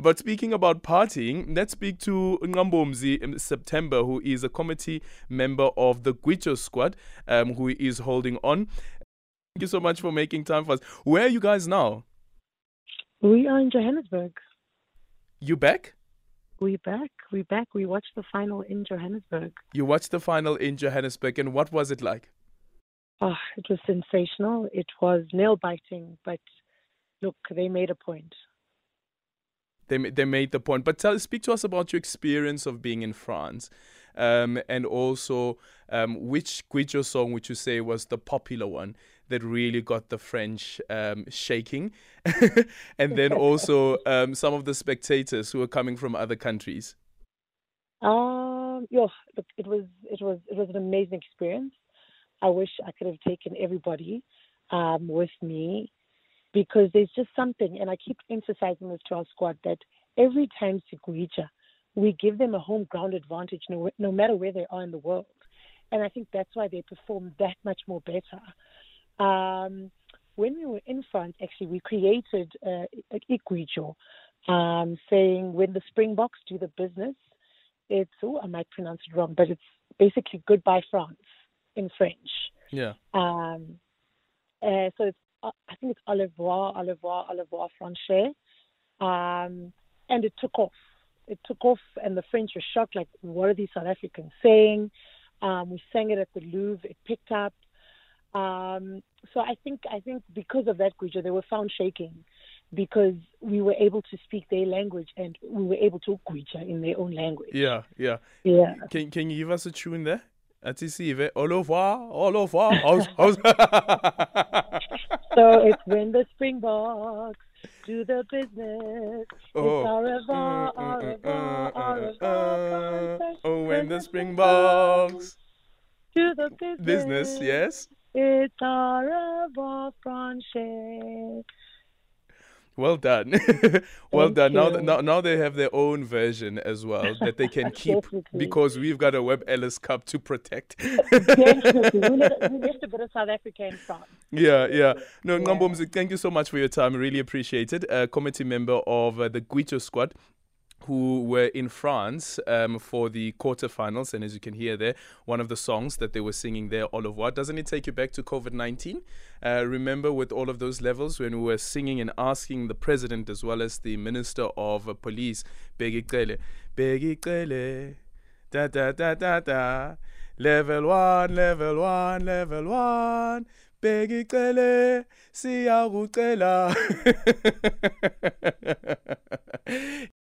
But speaking about partying, let's speak to Nqabomzi in September, who is a committee member of the Gwijo squad, um, who is holding on. Thank you so much for making time for us. Where are you guys now? We are in Johannesburg. You back? We back. We back. We watched the final in Johannesburg. You watched the final in Johannesburg, and what was it like? Oh, it was sensational. It was nail biting, but look, they made a point. They they made the point. But tell, speak to us about your experience of being in France, um, and also um, which Gwijo song would you say was the popular one that really got the French um, shaking, and then also um, some of the spectators who were coming from other countries. Um, yeah, look, it was it was it was an amazing experience. I wish I could have taken everybody um, with me because there's just something, and I keep emphasizing this to our squad that every time Sigwija, we give them a home ground advantage no, no matter where they are in the world. And I think that's why they perform that much more better. Um, when we were in France, actually, we created uh, Igwijo, um, saying when the Springboks do the business, it's, oh, I might pronounce it wrong, but it's basically goodbye France in French. Yeah. Um, uh, so it's, I think it's au revoir, au revoir, au revoir, Francais. Um, and it took off. It took off, and the French were shocked. Like, what are these South Africans saying? Um, we sang it at the Louvre. It picked up. Um, so I think I think because of that, Gwijo, they were found shaking because we were able to speak their language and we were able to Gwija in their own language. Yeah, yeah, yeah. Can Can you give us a tune there? Atisive, au revoir, au revoir. How's, how's so it's when the Springboks do the business. Oh. It's au revoir, au revoir. Oh, when the Springboks do the business. Business, yes. It's au revoir, Francais. Well done, well done. Now, now, now they have their own version as well that they can keep because we've got a Webb Ellis Cup to protect. Definitely, we left a bit of South Africa in France. Yeah, yeah. No, yeah. Nqabomzi, thank you so much for your time. Really appreciate it. A committee member of uh, the Gwijo squad who were in France um, for the quarterfinals. And as you can hear there, one of the songs that they were singing there, All Au revoir, doesn't it take you back to COVID 19? Uh, remember, with all of those levels, when we were singing and asking the president as well as the minister of uh, police, Bheki Cele, da da da da da, level one, level one, level one. Bheki Cele siyakucela